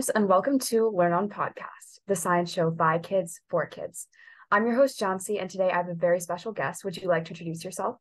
Learners, and welcome to Learn On Podcast, the science show by kids for kids. I'm your host, Jancy, and today I have a very special guest. Would you like to introduce yourself?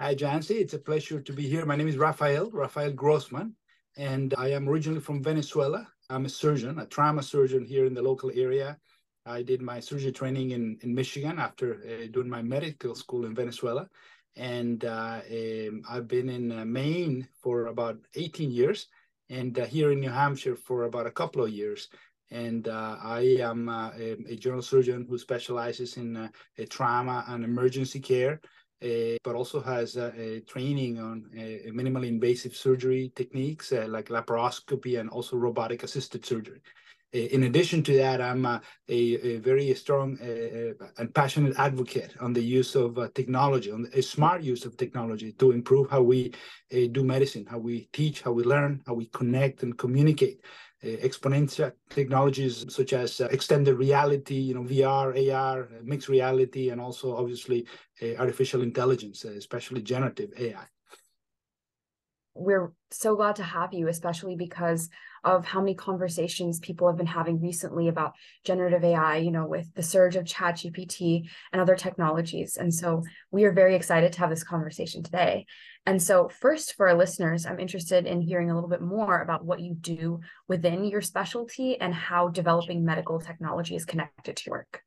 Hi, Jancy. It's a pleasure to be here. My name is Rafael, Rafael Grossmann, and I am originally from Venezuela. I'm a surgeon, a trauma surgeon here in the local area. I did my surgery training in, in Michigan after uh, doing my medical school in Venezuela. And uh, um, I've been in uh, Maine for about 18 years and uh, here in New Hampshire for about a couple of years. And uh, I am uh, a, a, general surgeon who specializes in uh, trauma and emergency care, uh, but also has a training on uh, minimally invasive surgery techniques like laparoscopy and also robotic assisted surgery. In addition to that, I'm a, a very strong uh, uh, and passionate advocate on the use of uh, technology, on a smart use of technology to improve how we do medicine, how we teach, how we learn, how we connect and communicate. exponential technologies such as extended reality, you know, VR, AR, mixed reality, and also obviously artificial intelligence, especially generative AI we're so glad to have you, especially because of how many conversations people have been having recently about generative AI, you know, with the surge of ChatGPT and other technologies. And so we are very excited to have this conversation today. And so, first, for our listeners, I'm interested in hearing a little bit more about what you do within your specialty and how developing medical technology is connected to your work.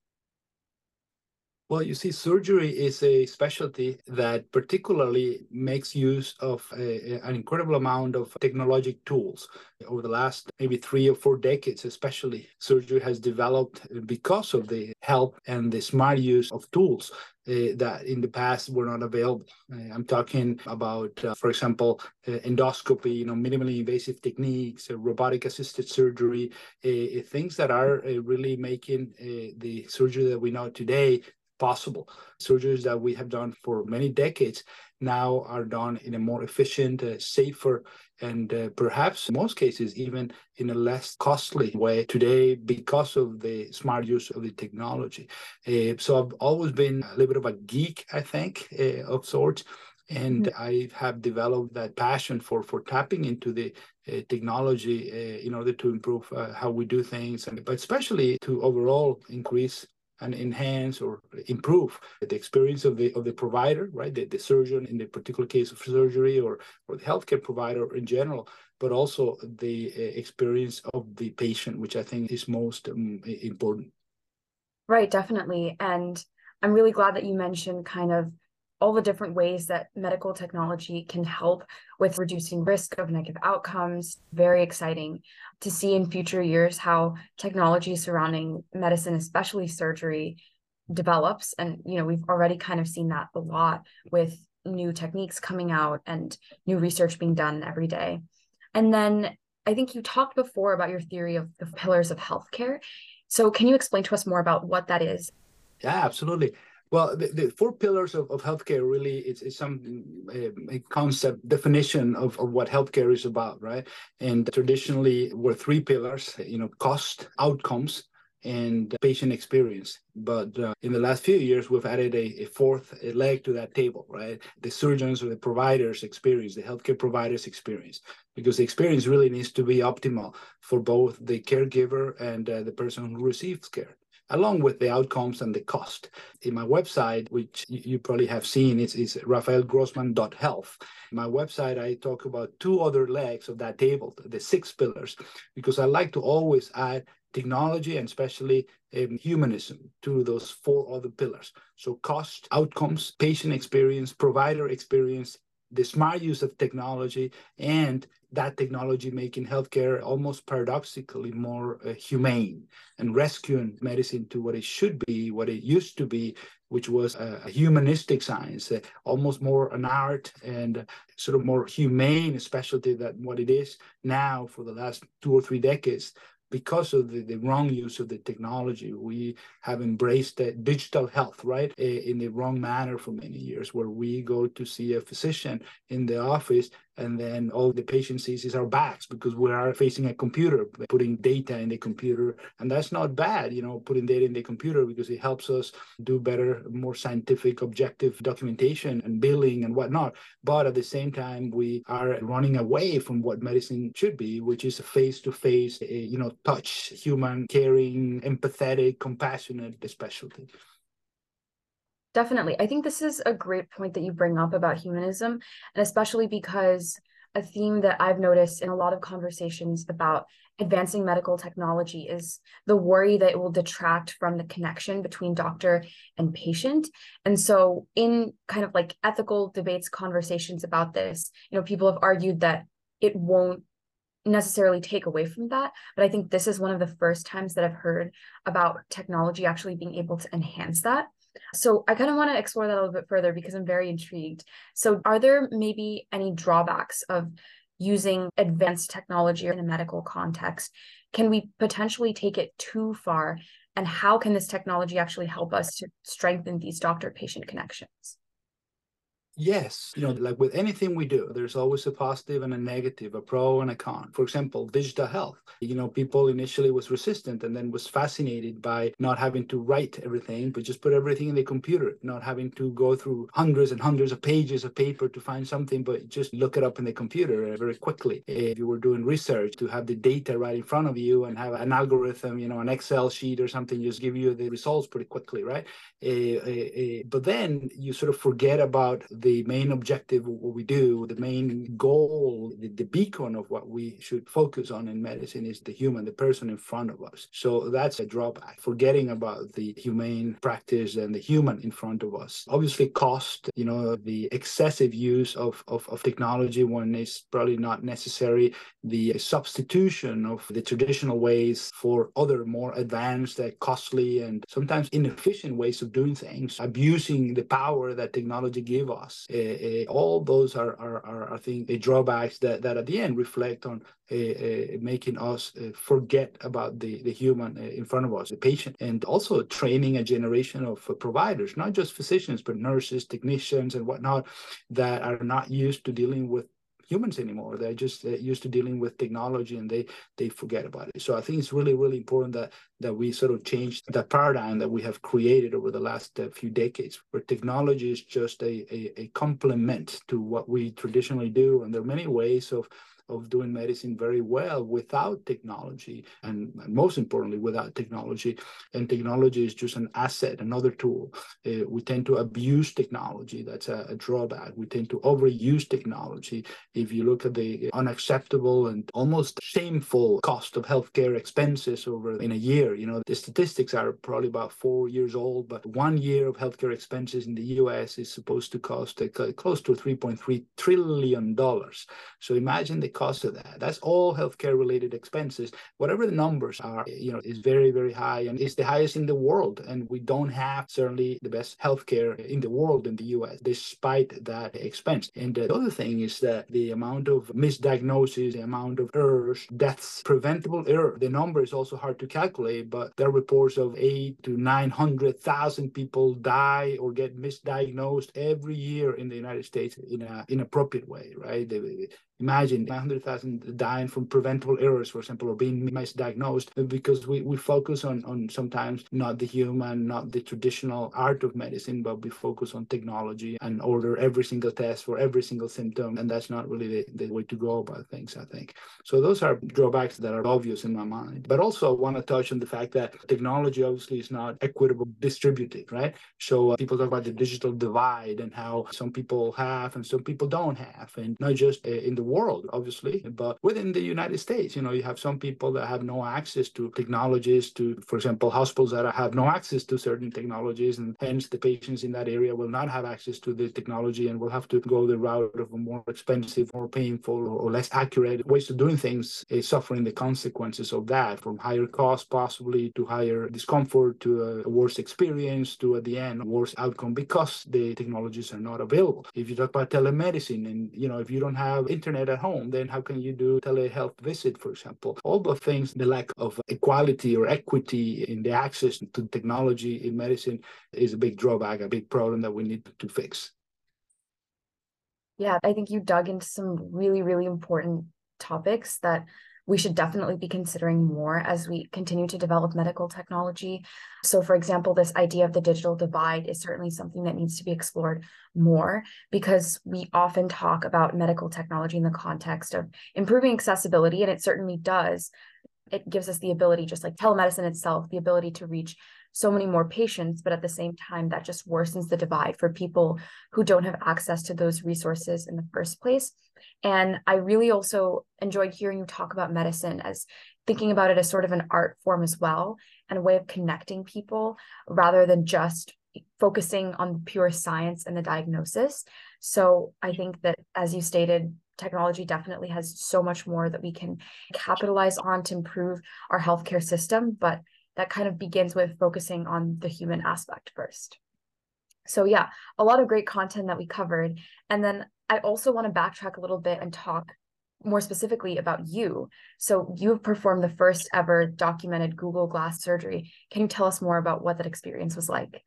Well, you see, surgery is a specialty that particularly makes use of a, an incredible amount of technologic tools. Over the last maybe three or four decades, especially, surgery has developed because of the help and the smart use of tools uh, that in the past were not available. Uh, I'm talking about, uh, for example, uh, endoscopy, you know, minimally invasive techniques, uh, robotic assisted surgery, things that are really making the surgery that we know today possible. Surgeries that we have done for many decades now are done in a more efficient, uh, safer, and uh, perhaps in most cases even in a less costly way today because of the smart use of the technology. Uh, so I've always been a little bit of a geek, I think, uh, of sorts. And mm-hmm. I have developed that passion for for tapping into the uh, technology uh, in order to improve how we do things, and but especially to overall increase and enhance or improve the experience of the of the provider, right? The, the surgeon in the particular case of surgery or or the healthcare provider in general, but also the uh, experience of the patient, which I think is most um, important. Right, definitely. And I'm really glad that you mentioned kind of all the different ways that medical technology can help with reducing risk of negative outcomes. Very exciting to see in future years how technology surrounding medicine, especially surgery, develops. And, you know, we've already kind of seen that a lot with new techniques coming out and new research being done every day. And then I think you talked before about your theory of the pillars of healthcare. So, can you explain to us more about what that is? Yeah, absolutely. Well, the, the, four pillars of, of healthcare really is, is some uh, a concept definition of, of what healthcare is about, right? And traditionally were three pillars, you know, cost, outcomes, and patient experience. But uh, in the last few years, we've added a, a fourth leg to that table, right? The surgeons or the providers' experience, the healthcare providers' experience, because the experience really needs to be optimal for both the caregiver and uh, the person who receives care along with the outcomes and the cost. In my website, which you probably have seen, it's, it's rafaelgrossmann.health. My website, I talk about two other legs of that table, the six pillars, because I like to always add technology and especially um, humanism to those four other pillars. So cost, outcomes, patient experience, provider experience, the smart use of technology and that technology making healthcare almost paradoxically more uh, humane and rescuing medicine to what it should be, what it used to be, which was a, a humanistic science, uh, almost more an art and sort of more humane specialty than what it is now for the last two or three decades. Because of the, the wrong use of the technology, we have embraced digital health, right, in the wrong manner for many years, where we go to see a physician in the office and then all the patient sees is our backs because we are facing a computer, putting data in the computer, and that's not bad, you know, putting data in the computer because it helps us do better, more scientific, objective documentation and billing and whatnot. But at the same time, we are running away from what medicine should be, which is a face-to-face, eh, you know, touch, human, caring, empathetic, compassionate specialty. Definitely. I think this is a great point that you bring up about humanism, and especially because a theme that I've noticed in a lot of conversations about advancing medical technology is the worry that it will detract from the connection between doctor and patient. And so, in kind of like ethical debates, conversations about this, you know, people have argued that it won't necessarily take away from that. But I think this is one of the first times that I've heard about technology actually being able to enhance that. So I kind of want to explore that a little bit further because I'm very intrigued. So are there maybe any drawbacks of using advanced technology in a medical context? Can we potentially take it too far? And how can this technology actually help us to strengthen these doctor patient connections? Yes, you know, like with anything we do, there's always a positive and a negative, a pro and a con. For example, digital health. You know, people initially was resistant and then was fascinated by not having to write everything, but just put everything in the computer, not having to go through hundreds and hundreds of pages of paper to find something, but just look it up in the computer very quickly. If you were doing research, to have the data right in front of you and have an algorithm, you know, an Excel sheet or something, just give you the results pretty quickly, right? Uh, uh, uh, but then you sort of forget about the the main objective of what we do, the main goal, the, the beacon of what we should focus on in medicine is the human, the person in front of us. So that's a drawback, forgetting about the humane practice and the human in front of us. Obviously, cost, you know, the excessive use of, of, of technology when it's probably not necessary, the substitution of the traditional ways for other more advanced, uh, costly, and sometimes inefficient ways of doing things, abusing the power that technology give us uh, all those are, are, are, I think, drawbacks that, that at the end reflect on uh, making us forget about the, the human in front of us, the patient, and also training a generation of uh, providers, not just physicians, but nurses, technicians, and whatnot, that are not used to dealing with humans anymore. They're just uh, used to dealing with technology and they they forget about it. So I think it's really really important that that we sort of change the paradigm that we have created over the last uh, few decades, where technology is just a, a a complement to what we traditionally do, and there are many ways of of doing medicine very well without technology, and, most importantly, without technology. And technology is just an asset, another tool. Uh, we tend to abuse technology. That's a, a, drawback. We tend to overuse technology. If you look at the unacceptable and almost shameful cost of healthcare expenses over in a year, you know, the statistics are probably about four years old, but one year of healthcare expenses in the US is supposed to cost uh, close to $3.3 trillion. So imagine the cost of that. That's all healthcare related expenses. Whatever the numbers are, you know, is very, very high and it's the highest in the world. And we don't have certainly the best healthcare in the world in the US, despite that expense. And the other thing is that the amount of misdiagnosis, the amount of errors, deaths, preventable error, the number is also hard to calculate, but there are reports of eight to 900,000 people die or get misdiagnosed every year in the United States in an inappropriate way, right? Imagine 100,000 dying from preventable errors, for example, or being misdiagnosed because we, we focus on, on sometimes not the human, not the traditional art of medicine, but we focus on technology and order every single test for every single symptom. And that's not really the, the way to go about things, I think. So those are drawbacks that are obvious in my mind. But also I want to touch on the fact that technology obviously is not equitable distributed, right? So uh, people talk about the digital divide and how some people have and some people don't have, and not just uh, in the world, obviously, but within the United States, you know, you have some people that have no access to technologies, to, for example, hospitals that have no access to certain technologies, and hence the patients in that area will not have access to the technology and will have to go the route of a more expensive, more painful, or less accurate ways of doing things, uh, suffering the consequences of that, from higher cost possibly to higher discomfort to a worse experience to at the end worse outcome because the technologies are not available. If you talk about telemedicine and you know if you don't have internet internet at home, then how can you do telehealth visit, for example? All the things, the lack of equality or equity in the access to technology in medicine is a big drawback, a big problem that we need to fix. Yeah, I think you dug into some really, really important topics that we should definitely be considering more as we continue to develop medical technology. So, for example, this idea of the digital divide is certainly something that needs to be explored more because we often talk about medical technology in the context of improving accessibility, and it certainly does. It gives us the ability, just like telemedicine itself, the ability to reach so many more patients, but at the same time, that just worsens the divide for people who don't have access to those resources in the first place. And I really also enjoyed hearing you talk about medicine as thinking about it as sort of an art form as well and a way of connecting people rather than just focusing on pure science and the diagnosis. So I think that, as you stated, technology definitely has so much more that we can capitalize on to improve our healthcare system. But that kind of begins with focusing on the human aspect first. So, yeah, a lot of great content that we covered. And then I also want to backtrack a little bit and talk more specifically about you. So, you have performed the first ever documented Google Glass surgery. Can you tell us more about what that experience was like?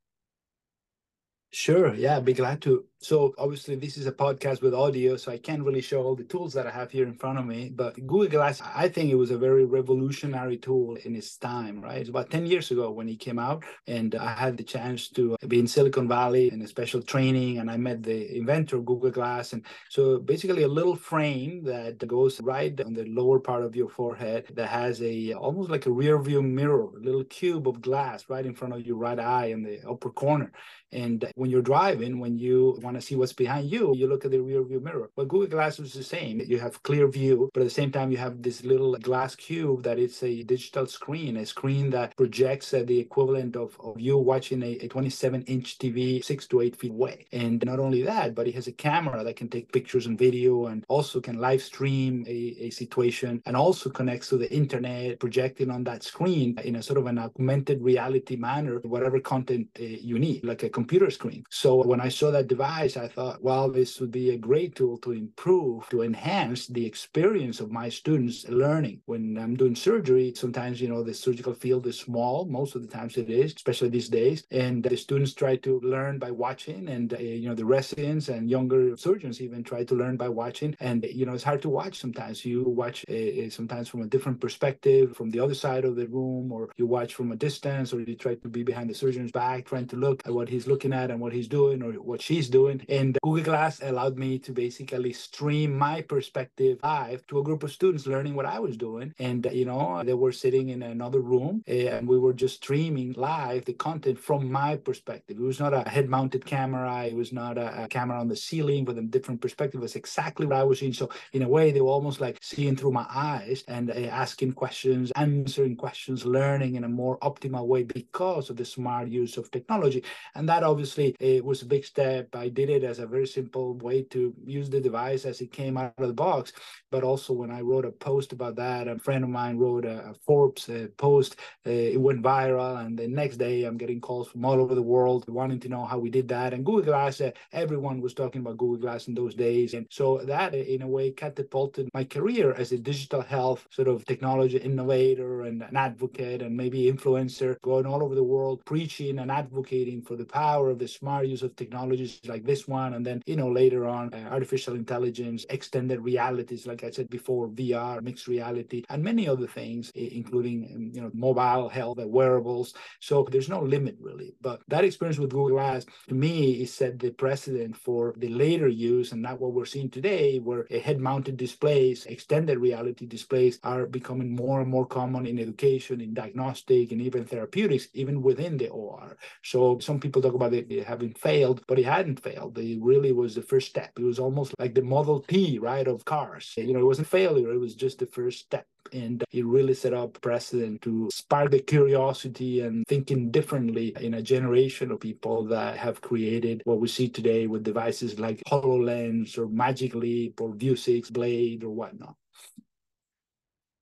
Sure. Yeah, I'd be glad to. So obviously this is a podcast with audio, so I can't really show all the tools that I have here in front of me. But Google Glass, I think it was a very revolutionary tool in its time, right? It's about 10 years ago when it came out. And I had the chance to be in Silicon Valley in a special training and I met the inventor of Google Glass. And so basically a little frame that goes right on the lower part of your forehead that has a almost like a rear view mirror, a little cube of glass right in front of your right eye in the upper corner. And when you're driving, when you want to see what's behind you, you look at the rear view mirror. But Google Glass is the same. You have clear view, but at the same time, you have this little glass cube that is a digital screen, a screen that projects uh, the equivalent of, of you watching a, a 27 inch TV six to eight feet away. And not only that, but it has a camera that can take pictures and video and also can live stream a, a situation and also connects to the internet, projecting on that screen in a sort of an augmented reality manner, whatever content uh, you need, like a computer screen. So when I saw that device, I thought, well, this would be a great tool to improve, to enhance the experience of my students learning. When I'm doing surgery, sometimes, you know, the surgical field is small. Most of the times it is, especially these days. And the students try to learn by watching. And, uh, you know, the residents and younger surgeons even try to learn by watching. And, you know, it's hard to watch sometimes. You watch uh, sometimes from a different perspective, from the other side of the room, or you watch from a distance, or you try to be behind the surgeon's back, trying to look at what he's looking at and what he's doing or what she's doing. And Google Glass allowed me to basically stream my perspective live to a group of students learning what I was doing. And, you know, they were sitting in another room and we were just streaming live the content from my perspective. It was not a head mounted camera, it was not a, camera on the ceiling with a different perspective. It was exactly what I was seeing. So, in a way, they were almost like seeing through my eyes and uh, asking questions, answering questions, learning in a more optimal way because of the smart use of technology. And that obviously it was a big step. I did it as a very simple way to use the device as it came out of the box. But also when I wrote a post about that, a friend of mine wrote a, a Forbes a post. Uh, it went viral, and the next day I'm getting calls from all over the world wanting to know how we did that. And Google Glass, uh, everyone was talking about Google Glass in those days, and so that in a way catapulted my career as a digital health sort of technology innovator and an advocate and maybe influencer, going all over the world preaching and advocating for the power of the smart use of technologies like this one. And then, you know, later on, uh, artificial intelligence, extended realities, like I said before, VR, mixed reality, and many other things, including, um, you know, mobile health, wearables. So there's no limit really. But that experience with Google Glass, to me, is set the precedent for the later use and not what we're seeing today, where head mounted displays, extended reality displays are becoming more and more common in education, in diagnostic, and even therapeutics, even within the OR. So some people talk about it having failed, but it hadn't failed. It really was the first step. It was almost like the Model T, right, of cars. You know, it wasn't failure, it was just the first step. And uh, it really set up precedent to spark the curiosity and thinking differently in a generation of people that have created what we see today with devices like HoloLens or Magic Leap or Vuzix Blade or whatnot.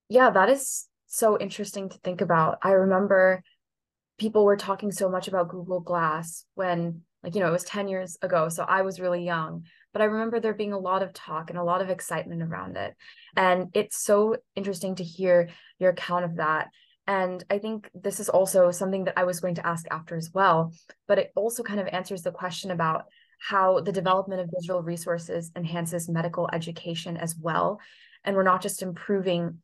Yeah, that is so interesting to think about. I remember people were talking so much about Google Glass when like you know it was 10 years ago so i was really young but i remember there being a lot of talk and a lot of excitement around it and it's so interesting to hear your account of that and i think this is also something that i was going to ask after as well but it also kind of answers the question about how the development of digital resources enhances medical education as well. And we're not just improving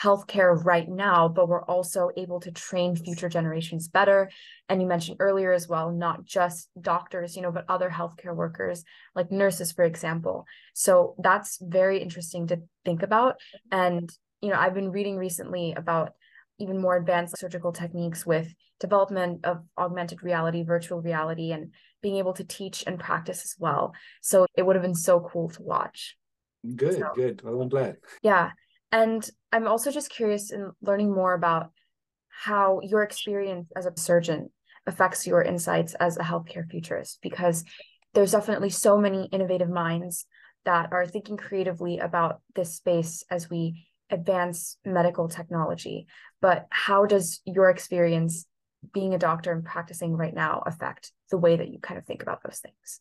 healthcare right now, but we're also able to train future generations better. And you mentioned earlier as well, not just doctors, you know, but other healthcare workers like nurses, for example. So that's very interesting to think about. And, you know, I've been reading recently about even more advanced surgical techniques with development of augmented reality, virtual reality, and being able to teach and practice as well. So it would have been so cool to watch. Good, so, good. Well, I'm glad. Yeah. And I'm also just curious in learning more about how your experience as a surgeon affects your insights as a healthcare futurist, because there's definitely so many innovative minds that are thinking creatively about this space as we advance medical technology. But how does your experience being a doctor and practicing right now affect the way that you kind of think about those things?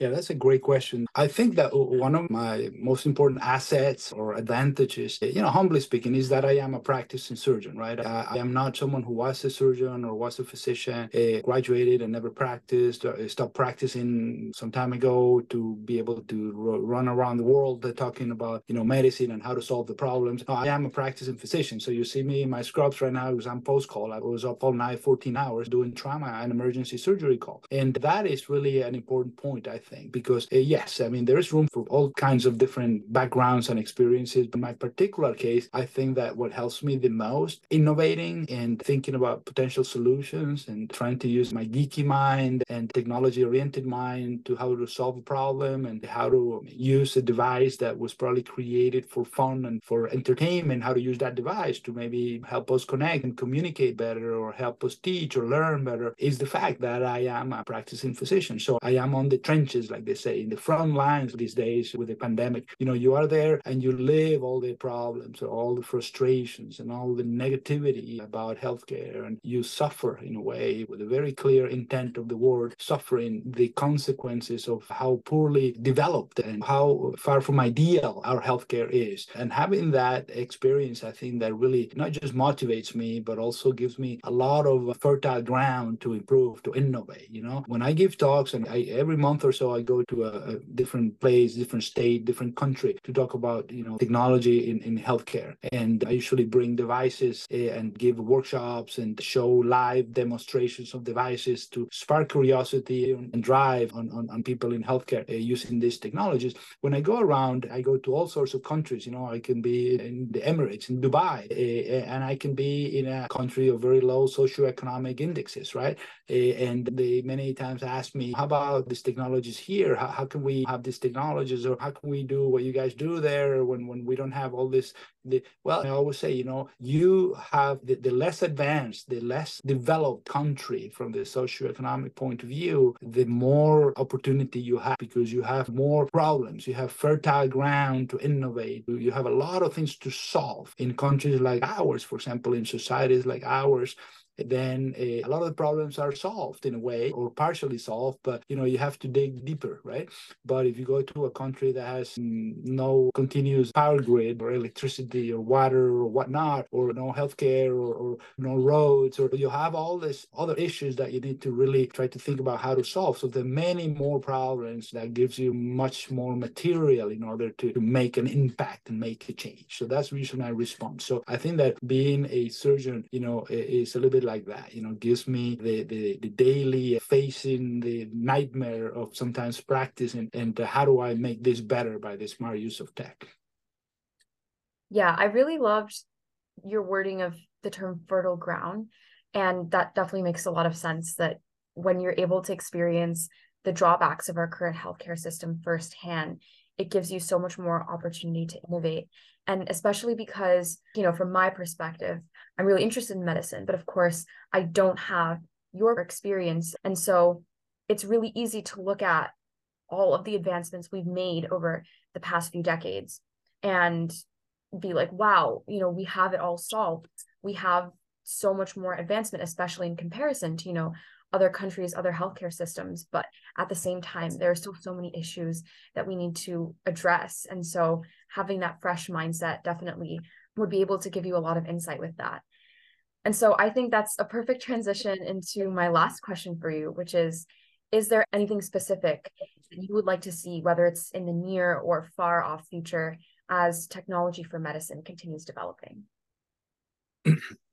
Yeah, that's a great question. I think that one of my most important assets or advantages, eh, you know, humbly speaking, is that I am a practicing surgeon, right? I, I am not someone who was a surgeon or was a physician, uh, graduated and never practiced, or stopped practicing some time ago to be able to run around the world talking about, you know, medicine and how to solve the problems. I am a practicing physician. So you see me in my scrubs right now because I'm post call. I was up all night, 14 hours doing trauma and emergency surgery call. And that is really an important point, I think, because uh, yes, I mean, there is room for all kinds of different backgrounds and experiences. But in my particular case, I think that what helps me the most innovating and thinking about potential solutions and trying to use my geeky mind and technology oriented mind to how to solve a problem and how to use a device that was probably created for fun and for entertainment, how to use that device to maybe help us connect and communicate better or help us teach or learn better is the fact that I am a practicing physician. So I am on the trenches like they say, in the front lines these days with the pandemic. You know, you are there and you live all the problems, all the frustrations, and all the negativity about healthcare, and you suffer in a way with a very clear intent of the word, suffering the consequences of how poorly developed and how far from ideal our healthcare is. And having that experience, I think that really not just motivates me, but also gives me a lot of fertile ground to improve, to innovate. You know, when I give talks and I, every month or so I go to a, a, different place, different state, different country to talk about, you know, technology in, in healthcare. And I usually bring devices eh, and give workshops and show live demonstrations of devices to spark curiosity and drive on, on, on people in healthcare uh, using these technologies. When I go around, I go to all sorts of countries. You know, I can be in the Emirates, in Dubai, uh, and I can be in a country of very low socioeconomic indexes, right? And they many times ask me, how about these technologies here? How, how can we have these technologies or how can we do what you guys do there when, when we don't have all this? The, well, I always say, you know, you have the, the less advanced, the less developed country from the socioeconomic point of view, the more opportunity you have because you have more problems. You have fertile ground to innovate. You have a lot of things to solve in countries like ours, for example, in societies like ours then a, a, lot of the problems are solved in a way or partially solved but you know you have to dig deeper right? But if you go to a country that has mm, no continuous power grid or electricity or water or whatnot or no healthcare or, or no roads or you have all these other issues that you need to really try to think about how to solve. So there are many more problems that gives you much more material in order to, to make an impact and make a change. So that's usually my response so i think that being a surgeon you know is a little bit like that. You know, gives me the the, the daily facing the nightmare of sometimes practicing and uh, how do I make this better by the smart use of tech. Yeah, I really loved your wording of the term fertile ground. And that definitely makes a lot of sense that when you're able to experience the drawbacks of our current healthcare system firsthand, it gives you so much more opportunity to innovate. And especially because, you know, from my perspective, I'm really interested in medicine, but of course, I don't have your experience. And so it's really easy to look at all of the advancements we've made over the past few decades and be like, wow, you know, we have it all solved. We have so much more advancement, especially in comparison to, you know, other countries, other healthcare systems. But at the same time, there are still so many issues that we need to address. And so having that fresh mindset definitely would be able to give you a lot of insight with that. And so I think that's a perfect transition into my last question for you, which is is there anything specific that you would like to see, whether it's in the near or far off future, as technology for medicine continues developing?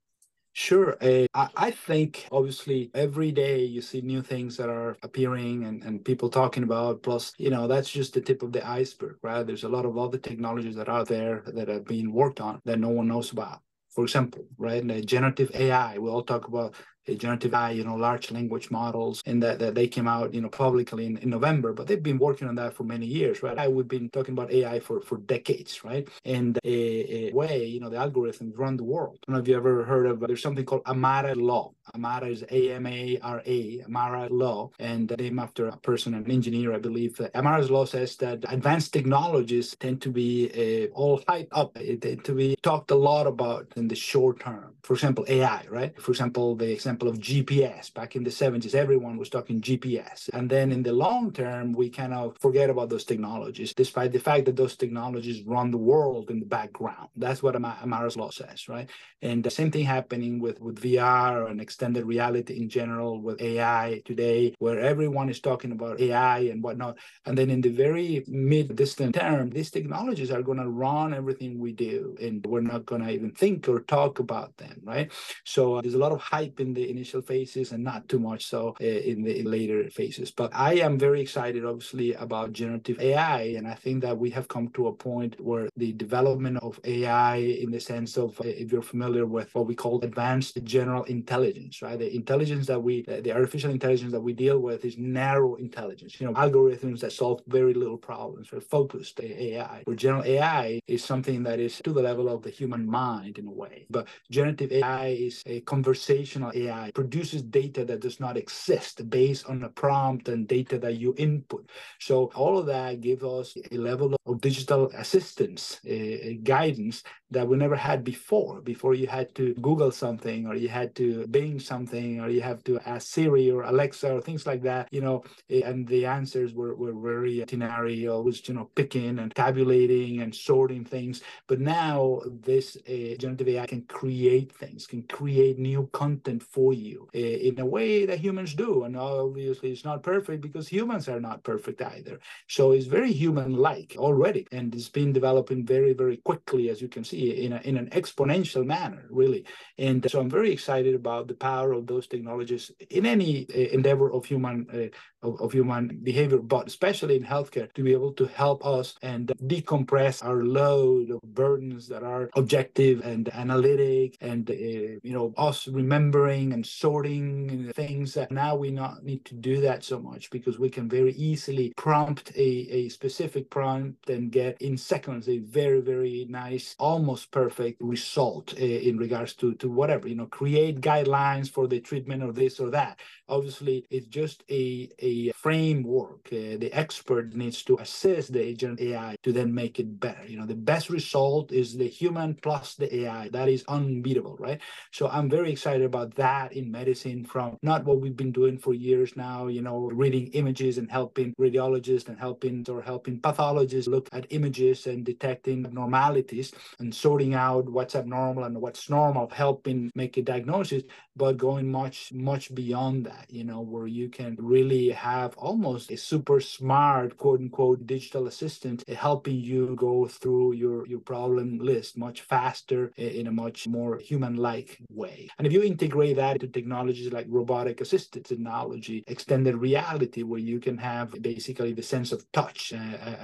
Sure. Uh, I, I, think obviously every day you see new things that are appearing and, and people talking about. Plus, you know, that's just the tip of the iceberg, right? There's a lot of other technologies that are there that are being worked on that no one knows about. For example, right? The generative AI, we all talk about generative AI, you know, large language models, and that, that they came out, you know, publicly in, in November, but they've been working on that for many years, right? I, we've been talking about AI for, for decades, right? And a, a way, you know, the algorithms run the world. I don't know if you ever heard of, there's something called Amara Law. Amara is A-M-A-R-A, Amara Law, and named after a person, an engineer, I believe. Amara's Law says that advanced technologies tend to be uh, all hyped up, tend to be talked a lot about in the short term. For example, AI, right? For example, the example of GPS. Back in the 70s, everyone was talking GPS. And then in the long term, we kind of forget about those technologies, despite the fact that those technologies run the world in the background. That's what Amara's law says, right? And the same thing happening with, with VR and extended reality in general, with AI today, where everyone is talking about AI and whatnot. And then in the very mid distant term, these technologies are going to run everything we do, and we're not going to even think or talk about them, right? So uh, there's a lot of hype in the initial phases and not too much so uh, in the later phases. But I am very excited, obviously, about generative AI. And I think that we have come to a point where the development of AI, in the sense of, uh, if you're familiar with what we call advanced general intelligence, right? The intelligence that we, the artificial intelligence that we deal with is narrow intelligence, you know, algorithms that solve very little problems, or focused AI. Where general AI is something that is to the level of the human mind in a way. But generative AI is a conversational AI produces data that does not exist based on a prompt and data that you input. So all of that gives us a level of digital assistance, uh, guidance that we never had before. Before you had to Google something or you had to Bing something or you have to ask Siri or Alexa or things like that, you know, eh, and the answers were, were very itinerary, always, you know, picking and tabulating and sorting things. But now this uh, generative AI can create things, can create new content for you uh, in a way that humans do. And obviously it's not perfect because humans are not perfect either. So it's very human-like already. And it's been developing very, very quickly, as you can see in, a, in an exponential manner, really. And so I'm very excited about the power of those technologies in any uh, endeavor of human uh, of, of, human behavior, but especially in healthcare, to be able to help us and decompress our load of burdens that are objective and analytic, and uh, you know us remembering and sorting things that now we not need to do that so much because we can very easily prompt a, a specific prompt and get in seconds a very very nice almost perfect result uh, in regards to to whatever you know create guidelines for the treatment of this or that. Obviously it's just a a framework uh, the expert needs to assist the agent ai to then make it better. You know the best result is the human plus the ai that is unbeatable right? So i'm very excited about that in medicine from not what we've been doing for years now you know reading images and helping radiologists and helping or helping pathologists look at images and detecting abnormalities and sorting out what's abnormal and what's normal, helping make a diagnosis, but going much, much beyond that, you know, where you can really have almost a super smart, quote unquote, digital assistant helping you go through your, your problem list much faster in a much more human-like way. And if you integrate that into technologies like robotic assisted technology, extended reality, where you can have basically the sense of touch, uh,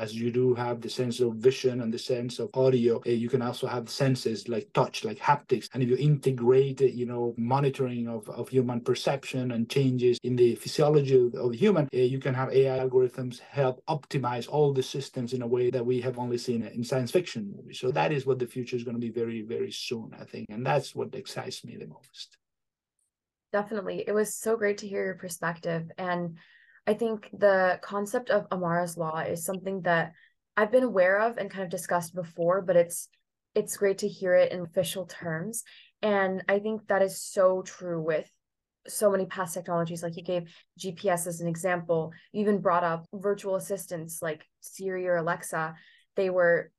as you do have the sense of vision and the sense of audio, uh, you can also also have senses like touch, like haptics. And if you integrate, you know, monitoring of, of human perception and changes in the physiology of, of human, uh, you can have AI algorithms help optimize all the systems in a way that we have only seen in science fiction movies. So that is what the future is going to be very, very soon, I think. And that's what excites me the most. Definitely. It was so great to hear your perspective. And I think the concept of Amara's law is something that I've been aware of and kind of discussed before, but it's it's great to hear it in official terms. And I think that is so true with so many past technologies. Like you gave GPS as an example, you even brought up virtual assistants like Siri or Alexa. They were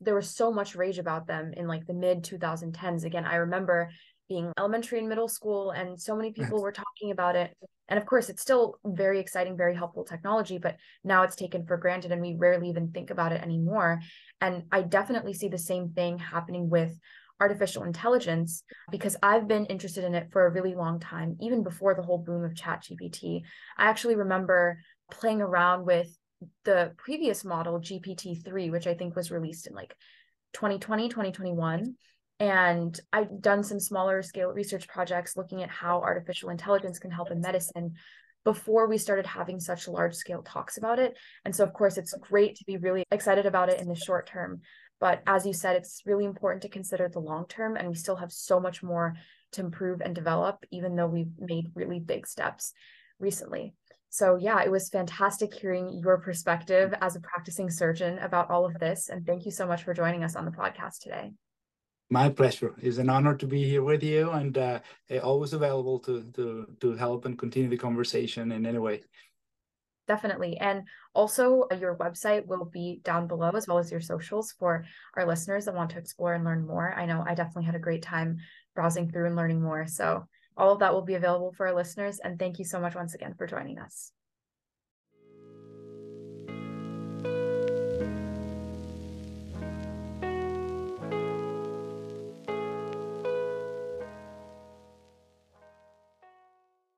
there was so much rage about them in like the mid 2010s. Again, I remember being elementary and middle school, and so many people were talking about it. And of course, it's still very exciting, very helpful technology, but now it's taken for granted and we rarely even think about it anymore. And I definitely see the same thing happening with artificial intelligence because I've been interested in it for a really long time, even before the whole boom of ChatGPT. I actually remember playing around with the previous model, GPT-3, which I think was released in like 2020, 2021. And I've done some smaller scale research projects looking at how artificial intelligence can help in medicine before we started having such large scale talks about it. And so, of course, it's great to be really excited about it in the short term. But as you said, it's really important to consider the long term, and we still have so much more to improve and develop, even though we've made really big steps recently. So, yeah, it was fantastic hearing your perspective as a practicing surgeon about all of this. And thank you so much for joining us on the podcast today. My pleasure. It's an honor to be here with you and uh, always available to, to, to help and continue the conversation in any way definitely. And also, uh, your website will be down below, as well as your socials for our listeners that want to explore and learn more. I know I definitely had a great time browsing through and learning more. So, all of that will be available for our listeners. And thank you so much once again for joining us.